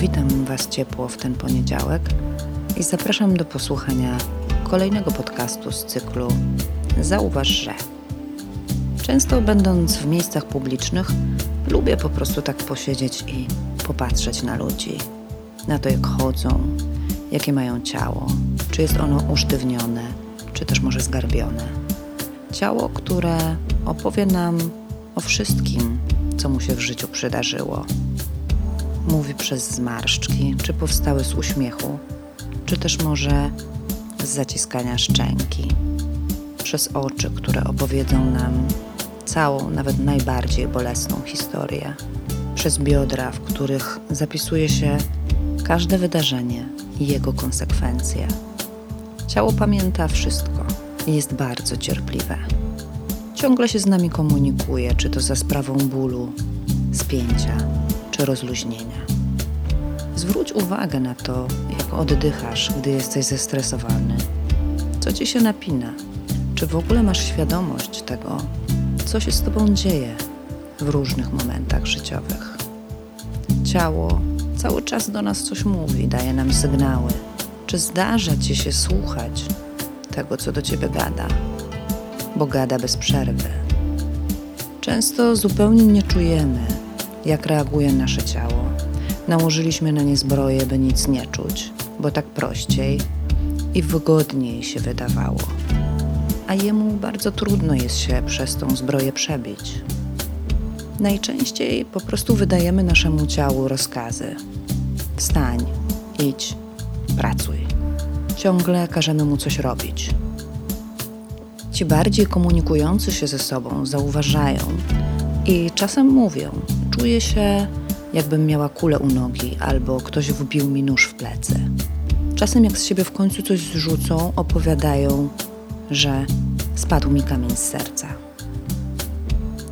Witam Was ciepło w ten poniedziałek i zapraszam do posłuchania kolejnego podcastu z cyklu Zauważ, że. Często będąc w miejscach publicznych, lubię po prostu tak posiedzieć i popatrzeć na ludzi, na to jak chodzą, jakie mają ciało, czy jest ono usztywnione, czy też może zgarbione. Ciało, które opowie nam o wszystkim, co mu się w życiu przydarzyło. Mówi przez zmarszczki, czy powstały z uśmiechu, czy też może z zaciskania szczęki. Przez oczy, które opowiedzą nam całą, nawet najbardziej bolesną historię. Przez biodra, w których zapisuje się każde wydarzenie i jego konsekwencje. Ciało pamięta wszystko i jest bardzo cierpliwe. Ciągle się z nami komunikuje, czy to za sprawą bólu, spięcia, czy rozluźnienia. Zwróć uwagę na to, jak oddychasz, gdy jesteś zestresowany. Co ci się napina? Czy w ogóle masz świadomość tego, co się z tobą dzieje w różnych momentach życiowych? Ciało cały czas do nas coś mówi, daje nam sygnały. Czy zdarza ci się słuchać tego, co do ciebie gada? Bo gada bez przerwy. Często zupełnie nie czujemy, jak reaguje nasze ciało. Nałożyliśmy na nie zbroję, by nic nie czuć, bo tak prościej i wygodniej się wydawało. A jemu bardzo trudno jest się przez tą zbroję przebić. Najczęściej po prostu wydajemy naszemu ciału rozkazy. Wstań, idź, pracuj. Ciągle każemy mu coś robić. Ci bardziej komunikujący się ze sobą zauważają i czasem mówią: Czuję się, jakbym miała kulę u nogi albo ktoś wbił mi nóż w plecy. Czasem, jak z siebie w końcu coś zrzucą, opowiadają, że spadł mi kamień z serca.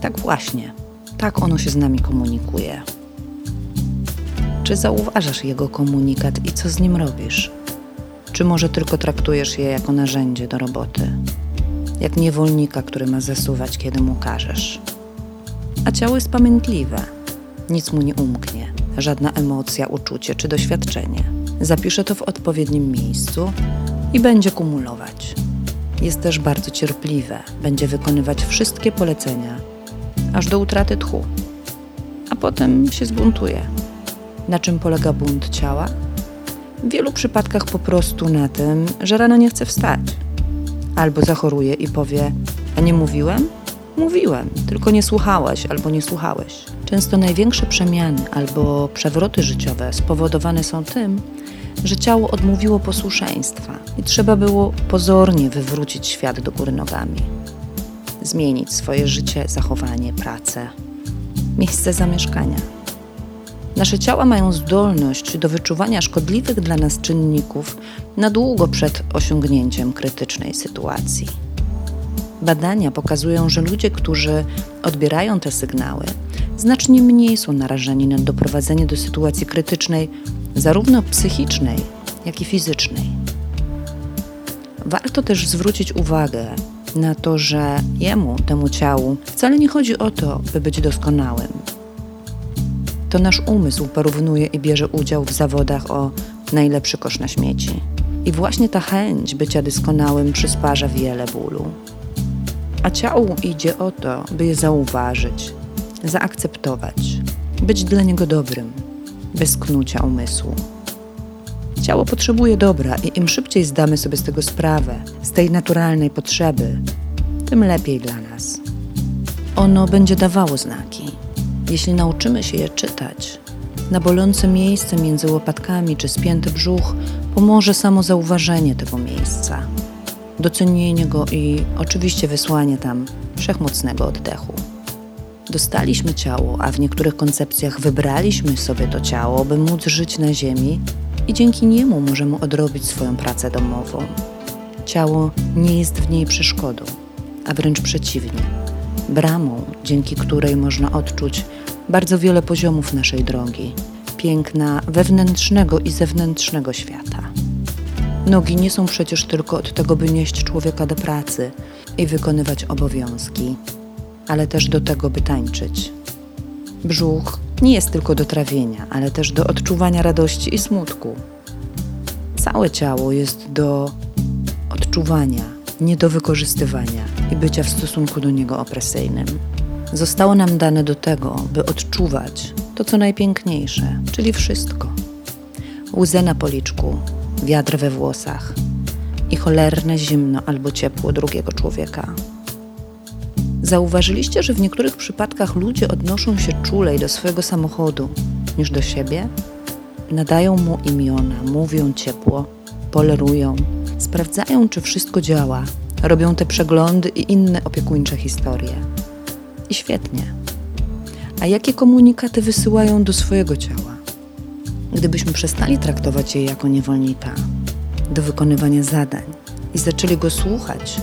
Tak właśnie, tak ono się z nami komunikuje. Czy zauważasz jego komunikat i co z nim robisz? Czy może tylko traktujesz je jako narzędzie do roboty? Jak niewolnika, który ma zasuwać, kiedy mu każesz. A ciało jest pamiętliwe. Nic mu nie umknie, żadna emocja, uczucie czy doświadczenie. Zapisze to w odpowiednim miejscu i będzie kumulować. Jest też bardzo cierpliwe, będzie wykonywać wszystkie polecenia, aż do utraty tchu, a potem się zbuntuje. Na czym polega bunt ciała? W wielu przypadkach po prostu na tym, że rano nie chce wstać. Albo zachoruje i powie: A nie mówiłem? Mówiłem, tylko nie słuchałaś albo nie słuchałeś. Często największe przemiany albo przewroty życiowe spowodowane są tym, że ciało odmówiło posłuszeństwa i trzeba było pozornie wywrócić świat do góry nogami. Zmienić swoje życie, zachowanie, pracę, miejsce zamieszkania. Nasze ciała mają zdolność do wyczuwania szkodliwych dla nas czynników na długo przed osiągnięciem krytycznej sytuacji. Badania pokazują, że ludzie, którzy odbierają te sygnały, znacznie mniej są narażeni na doprowadzenie do sytuacji krytycznej, zarówno psychicznej, jak i fizycznej. Warto też zwrócić uwagę na to, że jemu, temu ciału, wcale nie chodzi o to, by być doskonałym. To nasz umysł porównuje i bierze udział w zawodach o najlepszy kosz na śmieci. I właśnie ta chęć bycia doskonałym przysparza wiele bólu. A ciału idzie o to, by je zauważyć, zaakceptować, być dla niego dobrym, bez knucia umysłu. Ciało potrzebuje dobra i im szybciej zdamy sobie z tego sprawę, z tej naturalnej potrzeby, tym lepiej dla nas. Ono będzie dawało znaki. Jeśli nauczymy się je czytać, na bolące miejsce między łopatkami czy spięty brzuch pomoże samo zauważenie tego miejsca, docenienie go i oczywiście wysłanie tam wszechmocnego oddechu. Dostaliśmy ciało, a w niektórych koncepcjach wybraliśmy sobie to ciało, by móc żyć na Ziemi i dzięki niemu możemy odrobić swoją pracę domową. Ciało nie jest w niej przeszkodą, a wręcz przeciwnie, bramą, dzięki której można odczuć bardzo wiele poziomów naszej drogi, piękna wewnętrznego i zewnętrznego świata. Nogi nie są przecież tylko od tego, by nieść człowieka do pracy i wykonywać obowiązki, ale też do tego, by tańczyć. Brzuch nie jest tylko do trawienia, ale też do odczuwania radości i smutku. Całe ciało jest do odczuwania, nie do wykorzystywania i bycia w stosunku do niego opresyjnym. Zostało nam dane do tego, by odczuwać to, co najpiękniejsze, czyli wszystko. Łzę na policzku, wiatr we włosach i cholerne zimno albo ciepło drugiego człowieka. Zauważyliście, że w niektórych przypadkach ludzie odnoszą się czulej do swojego samochodu niż do siebie? Nadają mu imiona, mówią ciepło, polerują, sprawdzają, czy wszystko działa, robią te przeglądy i inne opiekuńcze historie. I świetnie. A jakie komunikaty wysyłają do swojego ciała? Gdybyśmy przestali traktować je jako niewolnika do wykonywania zadań i zaczęli go słuchać,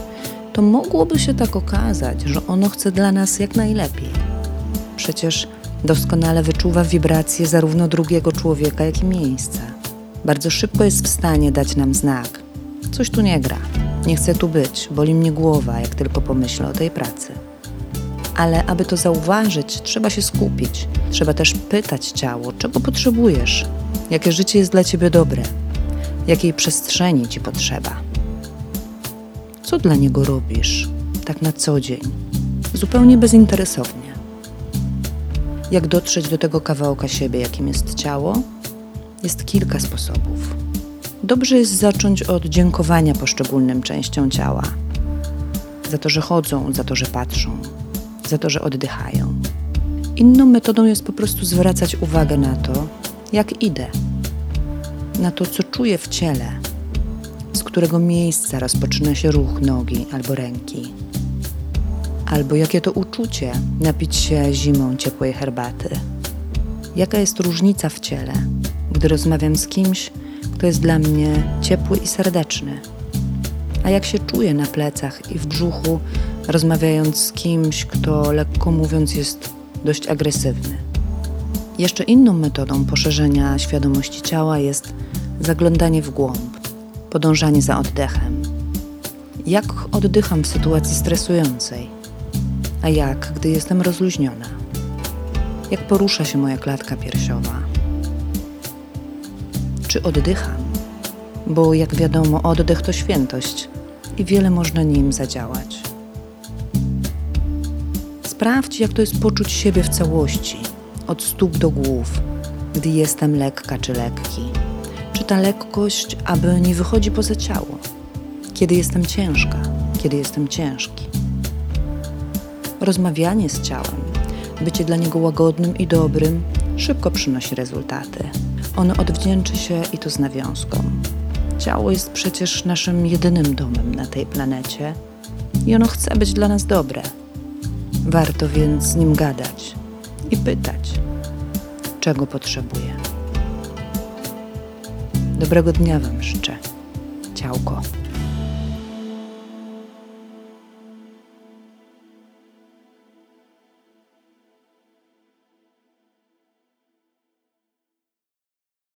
to mogłoby się tak okazać, że ono chce dla nas jak najlepiej. Przecież doskonale wyczuwa wibracje zarówno drugiego człowieka, jak i miejsca. Bardzo szybko jest w stanie dać nam znak. Coś tu nie gra. Nie chcę tu być, boli mnie głowa, jak tylko pomyślę o tej pracy. Ale aby to zauważyć, trzeba się skupić. Trzeba też pytać ciało, czego potrzebujesz, jakie życie jest dla ciebie dobre, jakiej przestrzeni ci potrzeba. Co dla niego robisz, tak na co dzień, zupełnie bezinteresownie? Jak dotrzeć do tego kawałka siebie, jakim jest ciało? Jest kilka sposobów. Dobrze jest zacząć od dziękowania poszczególnym częściom ciała. Za to, że chodzą, za to, że patrzą, za to, że oddychają. Inną metodą jest po prostu zwracać uwagę na to, jak idę, na to, co czuję w ciele, z którego miejsca rozpoczyna się ruch nogi albo ręki, albo jakie to uczucie napić się zimą ciepłej herbaty. Jaka jest różnica w ciele, gdy rozmawiam z kimś, kto jest dla mnie ciepły i serdeczny, a jak się czuję na plecach i w brzuchu, rozmawiając z kimś, kto lekko mówiąc jest dość agresywny. Jeszcze inną metodą poszerzenia świadomości ciała jest zaglądanie w głąb, podążanie za oddechem. Jak oddycham w sytuacji stresującej, a jak gdy jestem rozluźniona? Jak porusza się moja klatka piersiowa? Czy oddycham? Bo jak wiadomo, oddech to świętość i wiele można nim zadziałać. Sprawdź, jak to jest poczuć siebie w całości, od stóp do głów, gdy jestem lekka czy lekki. Czy ta lekkość, aby nie wychodzi poza ciało? Kiedy jestem ciężka, kiedy jestem ciężki. Rozmawianie z ciałem, bycie dla niego łagodnym i dobrym, szybko przynosi rezultaty. Ono odwdzięczy się i to z nawiązką. Ciało jest przecież naszym jedynym domem na tej planecie i ono chce być dla nas dobre. Warto więc z nim gadać i pytać, czego potrzebuje. Dobrego dnia Wam życzę. Ciałko.